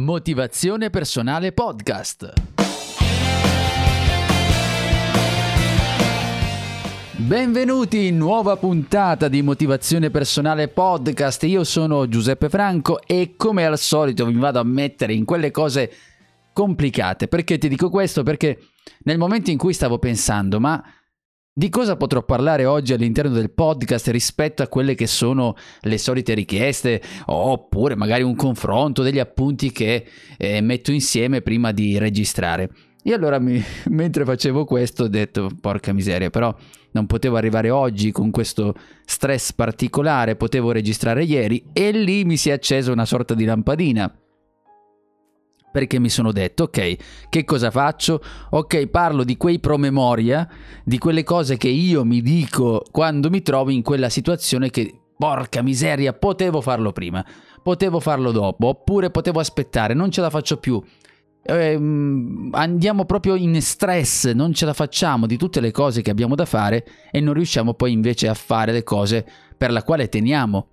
Motivazione personale podcast. Benvenuti in nuova puntata di Motivazione Personale Podcast. Io sono Giuseppe Franco e come al solito vi vado a mettere in quelle cose complicate. Perché ti dico questo? Perché nel momento in cui stavo pensando, ma di cosa potrò parlare oggi all'interno del podcast rispetto a quelle che sono le solite richieste oppure magari un confronto degli appunti che eh, metto insieme prima di registrare? E allora mi, mentre facevo questo ho detto porca miseria, però non potevo arrivare oggi con questo stress particolare, potevo registrare ieri e lì mi si è accesa una sorta di lampadina. Perché mi sono detto, ok, che cosa faccio? Ok, parlo di quei promemoria, di quelle cose che io mi dico quando mi trovo in quella situazione che, porca miseria, potevo farlo prima, potevo farlo dopo, oppure potevo aspettare, non ce la faccio più ehm, andiamo proprio in stress, non ce la facciamo di tutte le cose che abbiamo da fare e non riusciamo poi invece a fare le cose per la quale teniamo.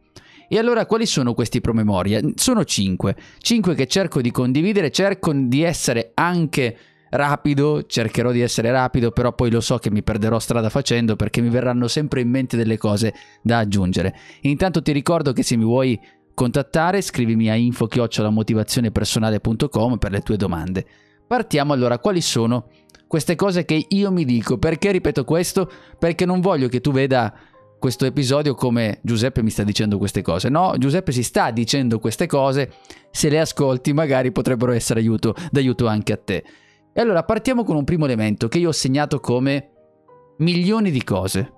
E allora quali sono questi promemoria? Sono cinque. Cinque che cerco di condividere, cerco di essere anche rapido, cercherò di essere rapido, però poi lo so che mi perderò strada facendo perché mi verranno sempre in mente delle cose da aggiungere. Intanto ti ricordo che se mi vuoi contattare, scrivimi a info-motivazionepersonale.com per le tue domande. Partiamo allora, quali sono queste cose che io mi dico? Perché ripeto questo? Perché non voglio che tu veda questo episodio come Giuseppe mi sta dicendo queste cose. No, Giuseppe si sta dicendo queste cose, se le ascolti magari potrebbero essere aiuto, d'aiuto anche a te. E allora partiamo con un primo elemento che io ho segnato come milioni di cose.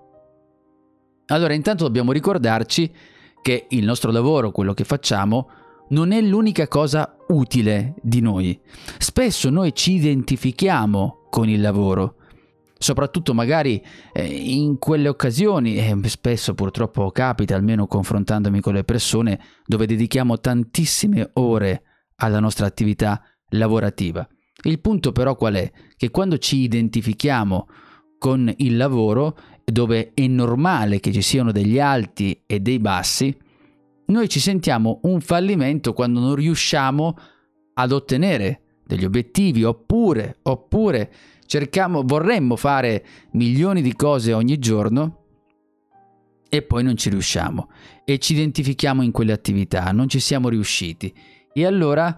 Allora intanto dobbiamo ricordarci che il nostro lavoro, quello che facciamo, non è l'unica cosa utile di noi. Spesso noi ci identifichiamo con il lavoro, soprattutto magari eh, in quelle occasioni, e spesso purtroppo capita, almeno confrontandomi con le persone, dove dedichiamo tantissime ore alla nostra attività lavorativa. Il punto però qual è? Che quando ci identifichiamo con il lavoro dove è normale che ci siano degli alti e dei bassi, noi ci sentiamo un fallimento quando non riusciamo ad ottenere degli obiettivi oppure, oppure cerchiamo, vorremmo fare milioni di cose ogni giorno e poi non ci riusciamo e ci identifichiamo in quelle attività, non ci siamo riusciti. E allora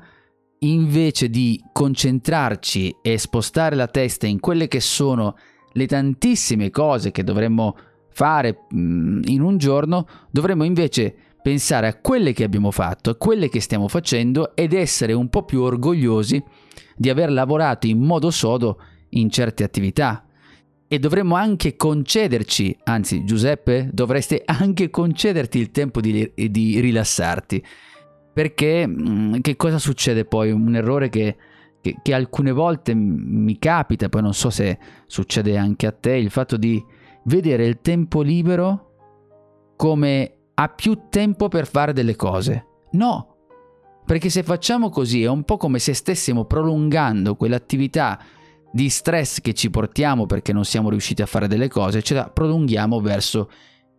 invece di concentrarci e spostare la testa in quelle che sono le tantissime cose che dovremmo fare mm, in un giorno, dovremmo invece pensare a quelle che abbiamo fatto, a quelle che stiamo facendo ed essere un po' più orgogliosi di aver lavorato in modo sodo in certe attività. E dovremmo anche concederci, anzi Giuseppe, dovreste anche concederti il tempo di, di rilassarti. Perché mm, che cosa succede poi? Un errore che che, che alcune volte mi capita, poi non so se succede anche a te, il fatto di vedere il tempo libero come ha più tempo per fare delle cose. No, perché se facciamo così è un po' come se stessimo prolungando quell'attività di stress che ci portiamo perché non siamo riusciti a fare delle cose, ce la prolunghiamo verso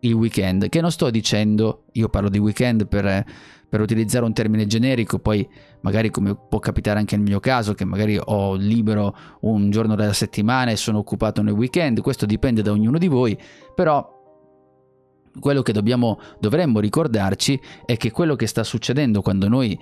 il weekend, che non sto dicendo, io parlo di weekend per, per utilizzare un termine generico, poi magari come può capitare anche nel mio caso, che magari ho libero un giorno della settimana e sono occupato nel weekend, questo dipende da ognuno di voi, però quello che dobbiamo, dovremmo ricordarci è che quello che sta succedendo quando noi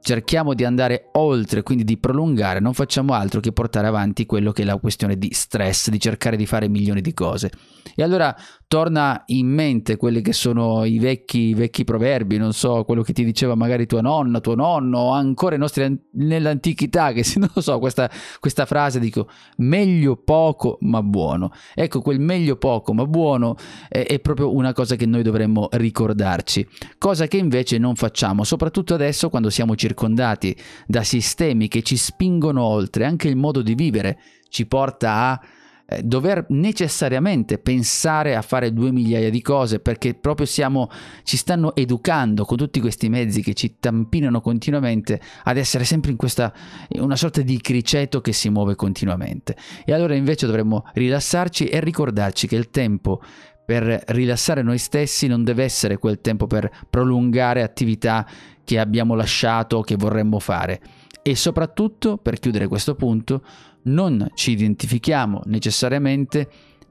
cerchiamo di andare oltre, quindi di prolungare, non facciamo altro che portare avanti quello che è la questione di stress, di cercare di fare milioni di cose. E allora torna in mente quelli che sono i vecchi, vecchi proverbi, non so, quello che ti diceva magari tua nonna, tuo nonno, o ancora nostri nell'antichità, che se non lo so, questa, questa frase dico meglio poco ma buono. Ecco, quel meglio poco ma buono è, è proprio una cosa che noi dovremmo ricordarci, cosa che invece non facciamo, soprattutto adesso quando siamo circondati da sistemi che ci spingono oltre, anche il modo di vivere ci porta a eh, dover necessariamente pensare a fare due migliaia di cose perché proprio siamo, ci stanno educando con tutti questi mezzi che ci tampinano continuamente ad essere sempre in questa una sorta di criceto che si muove continuamente. E allora invece dovremmo rilassarci e ricordarci che il tempo per rilassare noi stessi non deve essere quel tempo per prolungare attività che abbiamo lasciato o che vorremmo fare. E soprattutto, per chiudere questo punto, non ci identifichiamo necessariamente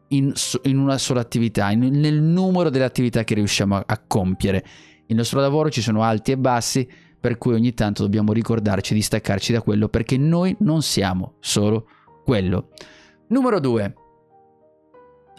in, in una sola attività, in, nel numero delle attività che riusciamo a, a compiere. Il nostro lavoro ci sono alti e bassi, per cui ogni tanto dobbiamo ricordarci di staccarci da quello perché noi non siamo solo quello. Numero 2.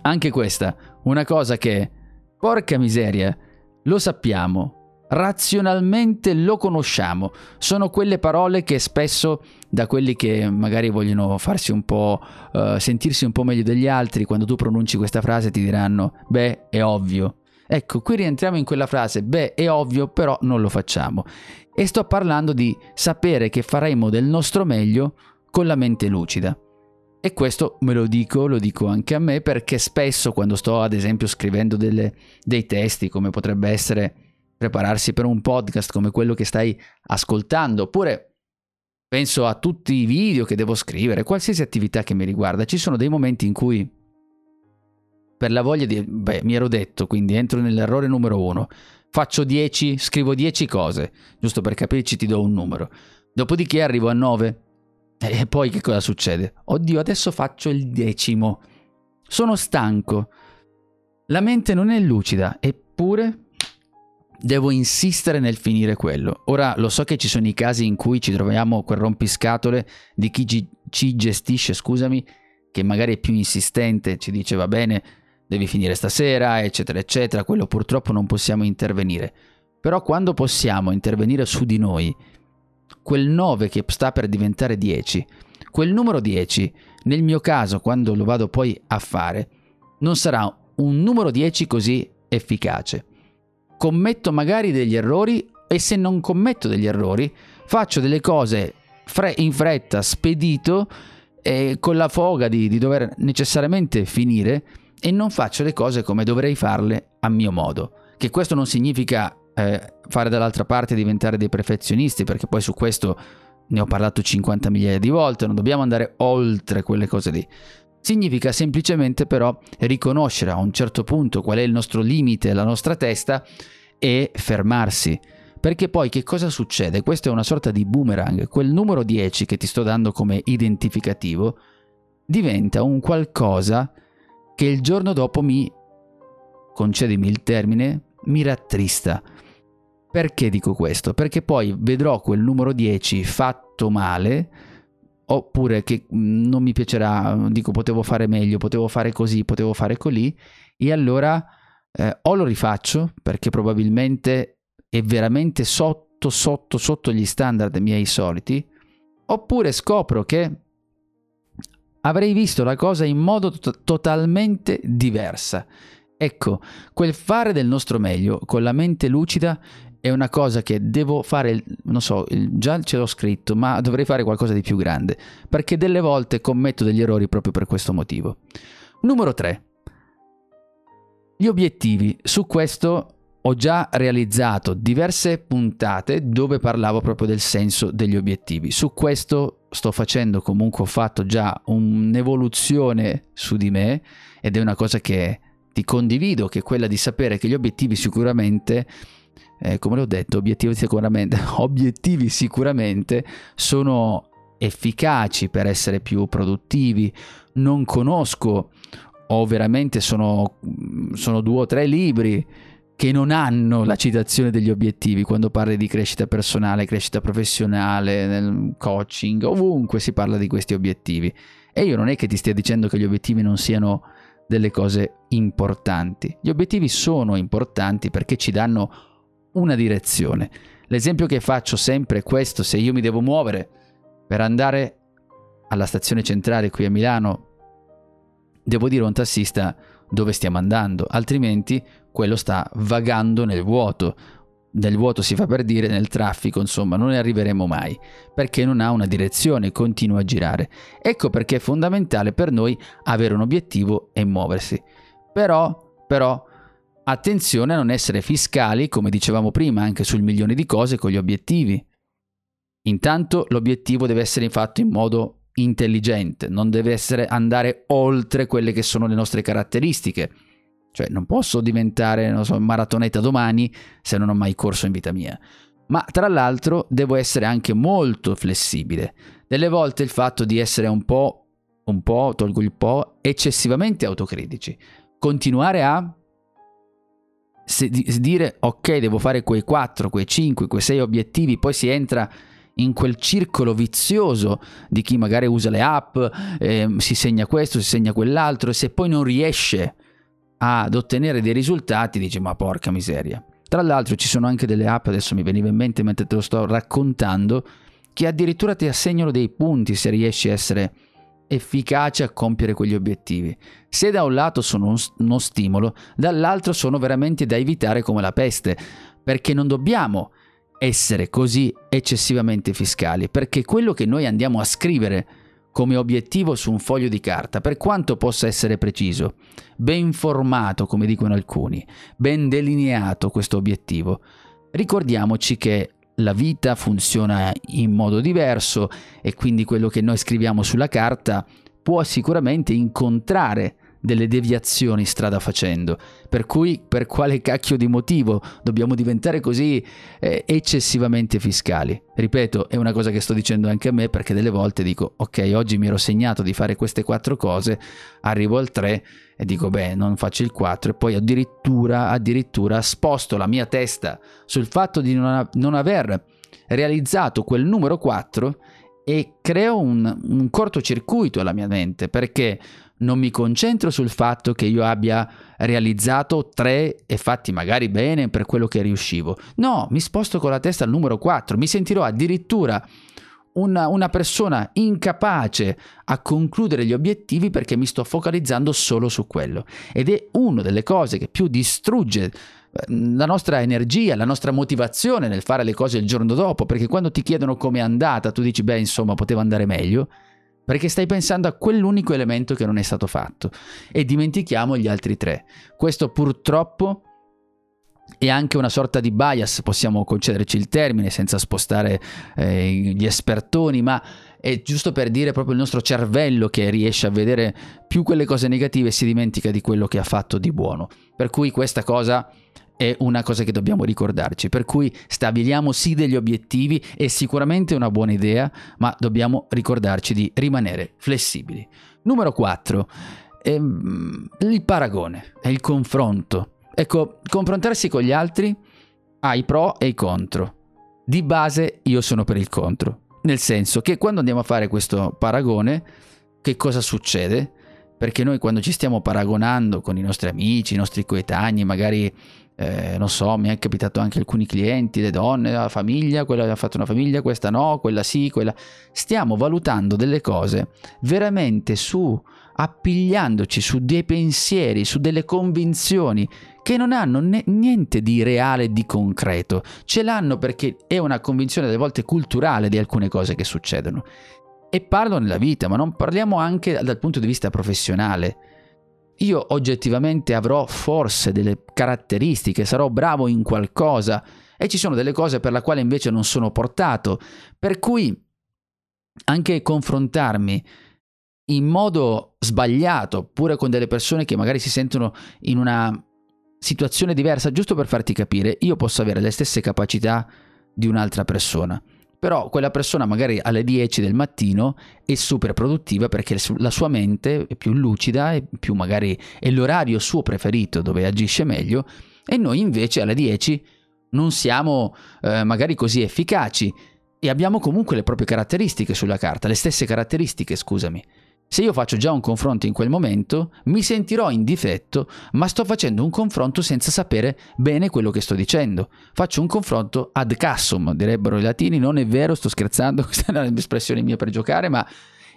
Anche questa, una cosa che, porca miseria, lo sappiamo, razionalmente lo conosciamo. Sono quelle parole che spesso da quelli che magari vogliono farsi un po' uh, sentirsi un po' meglio degli altri, quando tu pronunci questa frase ti diranno "beh, è ovvio". Ecco, qui rientriamo in quella frase, beh, è ovvio, però non lo facciamo. E sto parlando di sapere che faremo del nostro meglio con la mente lucida. E questo me lo dico, lo dico anche a me, perché spesso quando sto ad esempio scrivendo delle, dei testi, come potrebbe essere prepararsi per un podcast come quello che stai ascoltando, oppure penso a tutti i video che devo scrivere, qualsiasi attività che mi riguarda, ci sono dei momenti in cui per la voglia di... beh, mi ero detto, quindi entro nell'errore numero uno, faccio 10, scrivo 10 cose, giusto per capirci ti do un numero, dopodiché arrivo a 9 e poi che cosa succede? Oddio, adesso faccio il decimo, sono stanco, la mente non è lucida, eppure devo insistere nel finire quello. Ora lo so che ci sono i casi in cui ci troviamo quel rompiscatole di chi ci, ci gestisce, scusami, che magari è più insistente, ci dice va bene, devi finire stasera, eccetera, eccetera. Quello purtroppo non possiamo intervenire. Però quando possiamo intervenire su di noi, quel 9 che sta per diventare 10, quel numero 10, nel mio caso, quando lo vado poi a fare, non sarà un numero 10 così efficace commetto magari degli errori e se non commetto degli errori faccio delle cose fre- in fretta, spedito, e con la foga di, di dover necessariamente finire e non faccio le cose come dovrei farle a mio modo. Che questo non significa eh, fare dall'altra parte diventare dei perfezionisti, perché poi su questo ne ho parlato 50 migliaia di volte, non dobbiamo andare oltre quelle cose lì. Significa semplicemente però riconoscere a un certo punto qual è il nostro limite, la nostra testa e fermarsi. Perché poi che cosa succede? Questo è una sorta di boomerang. Quel numero 10 che ti sto dando come identificativo diventa un qualcosa che il giorno dopo mi, concedimi il termine, mi rattrista. Perché dico questo? Perché poi vedrò quel numero 10 fatto male oppure che mm, non mi piacerà, dico potevo fare meglio, potevo fare così, potevo fare così, e allora eh, o lo rifaccio perché probabilmente è veramente sotto, sotto, sotto gli standard miei soliti, oppure scopro che avrei visto la cosa in modo to- totalmente diversa. Ecco, quel fare del nostro meglio con la mente lucida è una cosa che devo fare, non so, già ce l'ho scritto, ma dovrei fare qualcosa di più grande, perché delle volte commetto degli errori proprio per questo motivo. Numero 3. Gli obiettivi. Su questo ho già realizzato diverse puntate dove parlavo proprio del senso degli obiettivi. Su questo sto facendo comunque, ho fatto già un'evoluzione su di me ed è una cosa che ti condivido, che è quella di sapere che gli obiettivi sicuramente eh, come l'ho detto, obiettivi sicuramente, obiettivi sicuramente sono efficaci per essere più produttivi. Non conosco o veramente sono, sono due o tre libri che non hanno la citazione degli obiettivi quando parli di crescita personale, crescita professionale, nel coaching, ovunque si parla di questi obiettivi. E io non è che ti stia dicendo che gli obiettivi non siano delle cose importanti. Gli obiettivi sono importanti perché ci danno una direzione. L'esempio che faccio sempre è questo, se io mi devo muovere per andare alla stazione centrale qui a Milano, devo dire a un tassista dove stiamo andando, altrimenti quello sta vagando nel vuoto. del vuoto si fa per dire nel traffico, insomma, non ne arriveremo mai, perché non ha una direzione, continua a girare. Ecco perché è fondamentale per noi avere un obiettivo e muoversi. Però, però, attenzione a non essere fiscali, come dicevamo prima, anche sul milione di cose con gli obiettivi. Intanto l'obiettivo deve essere fatto in modo intelligente, non deve essere andare oltre quelle che sono le nostre caratteristiche. Cioè non posso diventare, non so, maratoneta domani se non ho mai corso in vita mia. Ma tra l'altro devo essere anche molto flessibile. Delle volte il fatto di essere un po', un po', tolgo il po', eccessivamente autocritici. Continuare a dire ok, devo fare quei 4, quei 5, quei 6 obiettivi, poi si entra in quel circolo vizioso di chi magari usa le app, eh, si segna questo, si segna quell'altro e se poi non riesce ad ottenere dei risultati dice ma porca miseria. Tra l'altro ci sono anche delle app, adesso mi veniva in mente mentre te lo sto raccontando, che addirittura ti assegnano dei punti se riesci a essere efficace a compiere quegli obiettivi. Se da un lato sono uno stimolo, dall'altro sono veramente da evitare come la peste, perché non dobbiamo essere così eccessivamente fiscali, perché quello che noi andiamo a scrivere come obiettivo su un foglio di carta, per quanto possa essere preciso, ben formato, come dicono alcuni, ben delineato questo obiettivo, ricordiamoci che la vita funziona in modo diverso e quindi quello che noi scriviamo sulla carta può sicuramente incontrare delle deviazioni strada facendo. Per cui, per quale cacchio di motivo dobbiamo diventare così eh, eccessivamente fiscali? Ripeto, è una cosa che sto dicendo anche a me perché delle volte dico, ok, oggi mi ero segnato di fare queste quattro cose, arrivo al 3 e dico, beh, non faccio il 4 e poi addirittura, addirittura sposto la mia testa sul fatto di non, non aver realizzato quel numero 4 e creo un, un cortocircuito alla mia mente perché non mi concentro sul fatto che io abbia realizzato tre e fatti magari bene per quello che riuscivo. No, mi sposto con la testa al numero 4, mi sentirò addirittura una, una, persona incapace a concludere gli obiettivi perché mi sto focalizzando solo su quello. Ed è una delle cose che più distrugge eh, la nostra energia, la nostra motivazione nel fare le cose il giorno dopo, perché quando ti chiedono com'è andata, tu dici, beh, insomma, poteva andare meglio perché stai pensando a quell'unico elemento che non è stato fatto e dimentichiamo gli altri tre. Questo purtroppo è anche una sorta di bias, possiamo concederci il termine senza spostare eh, gli espertoni, ma è giusto per dire proprio il nostro cervello che riesce a vedere più quelle cose negative e si dimentica di quello che ha fatto di buono. Per cui questa cosa è una cosa che dobbiamo ricordarci. Per cui stabiliamo sì degli obiettivi, è sicuramente una buona idea, ma dobbiamo ricordarci di rimanere flessibili. Numero 4. Ehm, il paragone, è il confronto. Ecco, confrontarsi con gli altri ha i pro e i contro. Di base io sono per il contro. Nel senso che quando andiamo a fare questo paragone, che cosa succede? Perché noi quando ci stiamo paragonando con i nostri amici, i nostri coetanei, magari eh, non so, mi è capitato anche alcuni clienti, le donne, la famiglia, quella ha fatto una famiglia, questa no, quella sì, quella... Stiamo valutando delle cose veramente su, appigliandoci su dei pensieri, su delle convinzioni che non hanno ne- niente di reale di concreto. Ce l'hanno perché è una convinzione delle volte culturale di alcune cose che succedono. E parlo nella vita, ma non parliamo anche dal punto di vista professionale io oggettivamente avrò forse delle caratteristiche, sarò bravo in qualcosa e ci sono delle cose per le quali invece non sono portato, per cui anche confrontarmi in modo sbagliato, oppure con delle persone che magari si sentono in una situazione diversa, giusto per farti capire, io posso avere le stesse capacità di un'altra persona però quella persona magari alle 10 del mattino è super produttiva perché la sua mente è più lucida e più magari è l'orario suo preferito dove agisce meglio e noi invece alle 10 non siamo eh, magari così efficaci e abbiamo comunque le proprie caratteristiche sulla carta, le stesse caratteristiche, scusami. Se io faccio già un confronto in quel momento, mi sentirò in difetto, ma sto facendo un confronto senza sapere bene quello che sto dicendo. Faccio un confronto ad cassum, direbbero i latini, non è vero, sto scherzando, questa è un'espressione mia per giocare, ma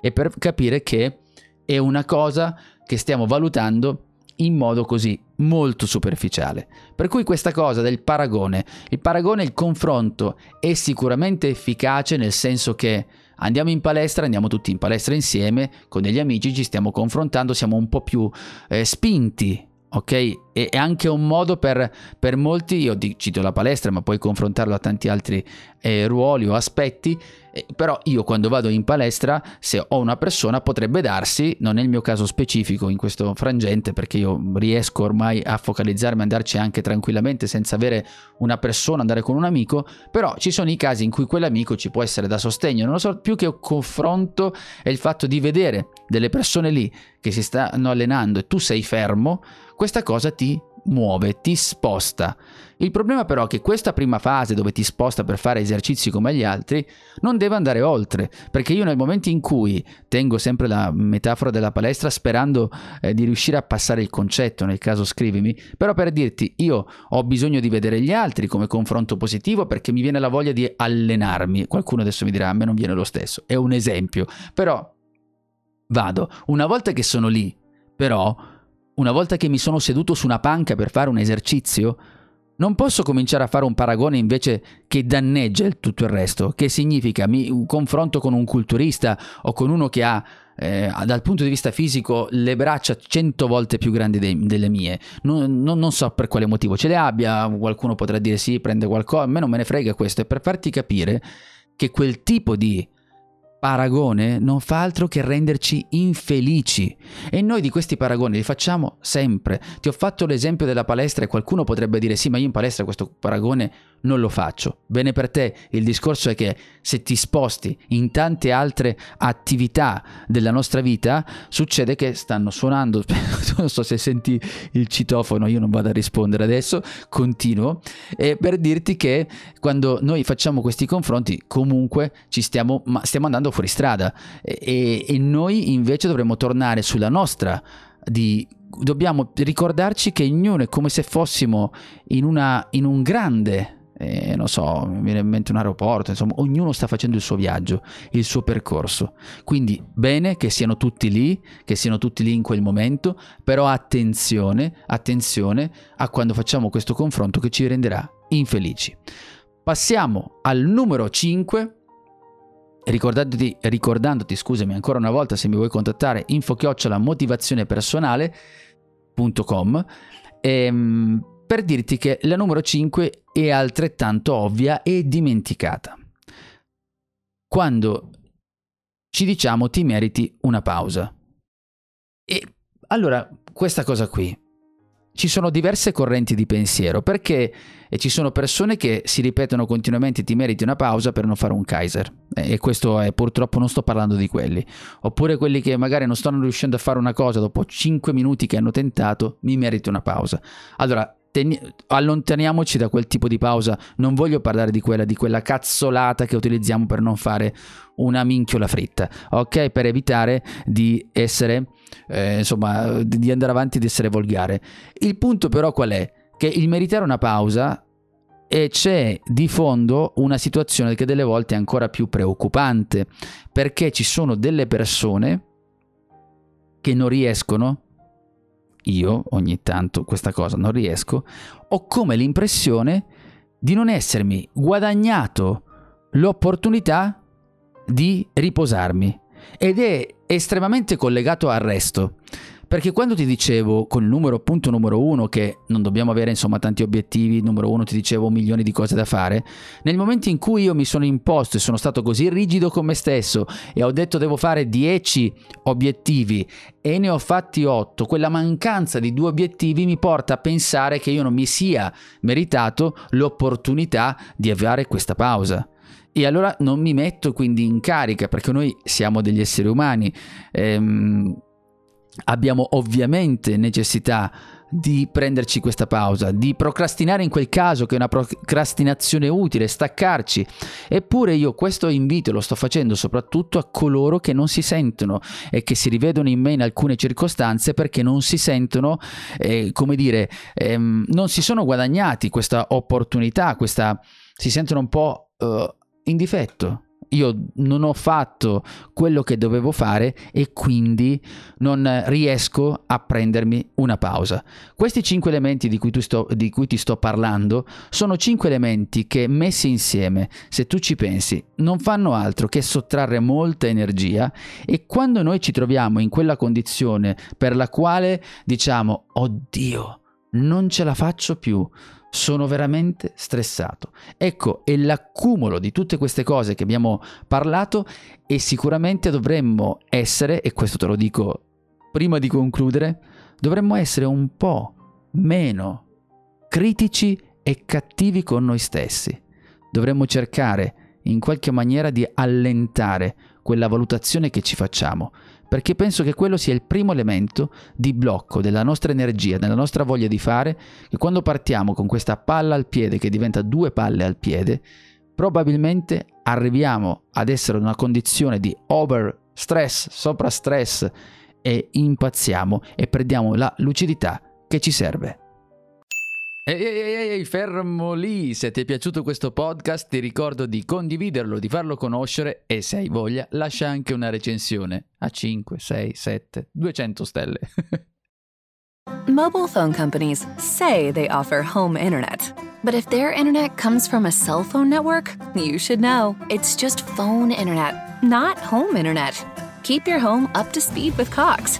è per capire che è una cosa che stiamo valutando in modo così molto superficiale. Per cui questa cosa del paragone, il paragone, il confronto è sicuramente efficace nel senso che andiamo in palestra, andiamo tutti in palestra insieme, con degli amici ci stiamo confrontando, siamo un po' più eh, spinti ok? E è anche un modo per, per molti, io cito la palestra, ma puoi confrontarlo a tanti altri eh, ruoli o aspetti, eh, però io quando vado in palestra, se ho una persona, potrebbe darsi, non è il mio caso specifico in questo frangente, perché io riesco ormai a focalizzarmi, andarci anche tranquillamente senza avere una persona, andare con un amico, però ci sono i casi in cui quell'amico ci può essere da sostegno, non lo so, più che confronto è il fatto di vedere delle persone lì che si stanno allenando e tu sei fermo, questa cosa ti muove, ti sposta. Il problema però è che questa prima fase dove ti sposta per fare esercizi come gli altri non deve andare oltre, perché io nel momento in cui tengo sempre la metafora della palestra sperando eh, di riuscire a passare il concetto, nel caso scrivimi, però per dirti io ho bisogno di vedere gli altri come confronto positivo perché mi viene la voglia di allenarmi, qualcuno adesso mi dirà a me non viene lo stesso, è un esempio, però vado, una volta che sono lì, però una volta che mi sono seduto su una panca per fare un esercizio, non posso cominciare a fare un paragone invece che danneggia tutto il resto, che significa mi, confronto con un culturista o con uno che ha eh, dal punto di vista fisico le braccia cento volte più grandi dei, delle mie. Non, non, non, so per quale motivo ce le abbia, qualcuno potrà dire sì, prende qualcosa, a me non me ne frega questo, è per farti capire che quel tipo di paragone non fa altro che renderci infelici e noi di questi paragoni li facciamo sempre. Ti ho fatto l'esempio della palestra e qualcuno potrebbe dire sì ma io in palestra questo paragone non lo faccio. Bene per te, il discorso è che se ti sposti in tante altre attività della nostra vita, succede che stanno suonando, non so se senti il citofono, io non vado a rispondere adesso, continuo, e per dirti che quando noi facciamo questi confronti comunque ci stiamo, ma stiamo andando fuori strada e, e noi invece dovremmo tornare sulla nostra di dobbiamo ricordarci che ognuno è come se fossimo in, una, in un grande eh, non so, mi viene in mente un aeroporto, insomma, ognuno sta facendo il suo viaggio, il suo percorso. Quindi bene che siano tutti lì, che siano tutti lì in quel momento, però attenzione, attenzione a quando facciamo questo confronto che ci renderà infelici. Passiamo al numero 5. Ricordandoti, ricordandoti, scusami ancora una volta se mi vuoi contattare, info chiocciola motivazionepersonale.com ehm, per dirti che la numero 5 è altrettanto ovvia e dimenticata. Quando ci diciamo ti meriti una pausa. E allora, questa cosa qui, ci sono diverse correnti di pensiero perché ci sono persone che si ripetono continuamente ti meriti una pausa per non fare un Kaiser e questo è purtroppo non sto parlando di quelli oppure quelli che magari non stanno riuscendo a fare una cosa dopo 5 minuti che hanno tentato mi merito una pausa allora Ten- allontaniamoci da quel tipo di pausa. Non voglio parlare di quella, di quella cazzolata che utilizziamo per non fare una minchiola fritta, ok? Per evitare di essere, eh, insomma, di andare avanti di essere volgare. Il punto però qual è? Che il meritare una pausa e c'è di fondo una situazione che delle volte è ancora più preoccupante perché ci sono delle persone che non riescono io ogni tanto questa cosa non riesco, ho come l'impressione di non essermi guadagnato l'opportunità di riposarmi ed è estremamente collegato al resto. Perché quando ti dicevo con il numero punto numero uno che non dobbiamo avere insomma tanti obiettivi, numero uno ti dicevo milioni di cose da fare, nel momento in cui io mi sono imposto e sono stato così rigido con me stesso e ho detto devo fare 10 obiettivi e ne ho fatti 8, quella mancanza di due obiettivi mi porta a pensare che io non mi sia meritato l'opportunità di avere questa pausa. E allora non mi metto quindi in carica perché noi siamo degli esseri umani. Ehm, abbiamo ovviamente necessità di prenderci questa pausa, di procrastinare in quel caso che è una procrastinazione utile, staccarci. Eppure io questo invito lo sto facendo soprattutto a coloro che non si sentono e che si rivedono in me in alcune circostanze perché non si sentono, eh, come dire, ehm, non si sono guadagnati questa opportunità, questa, si sentono un po' uh, in difetto io non ho fatto quello che dovevo fare e quindi non riesco a prendermi una pausa. Questi cinque elementi di cui, sto, di cui ti sto parlando sono cinque elementi che messi insieme, se tu ci pensi, non fanno altro che sottrarre molta energia e quando noi ci troviamo in quella condizione per la quale diciamo, oddio, non ce la faccio più, sono veramente stressato. Ecco, è l'accumulo di tutte queste cose che abbiamo parlato e sicuramente dovremmo essere, e questo te lo dico prima di concludere, dovremmo essere un po' meno critici e cattivi con noi stessi. Dovremmo cercare in qualche maniera di allentare quella valutazione che ci facciamo perché penso che quello sia il primo elemento di blocco della nostra energia, della nostra voglia di fare, che quando partiamo con questa palla al piede che diventa due palle al piede, probabilmente arriviamo ad essere in una condizione di over stress, sopra stress e impazziamo e perdiamo la lucidità che ci serve. Ehi, ehi, ehi, fermo lì! Se ti è piaciuto questo podcast ti ricordo di condividerlo, di farlo conoscere e se hai voglia lascia anche una recensione a 5, 6, 7, 200 stelle. Mobile phone companies say they offer home internet. But if their internet comes from a cell phone network, you should know. It's just phone internet, not home internet. Keep your home up to speed with Cox.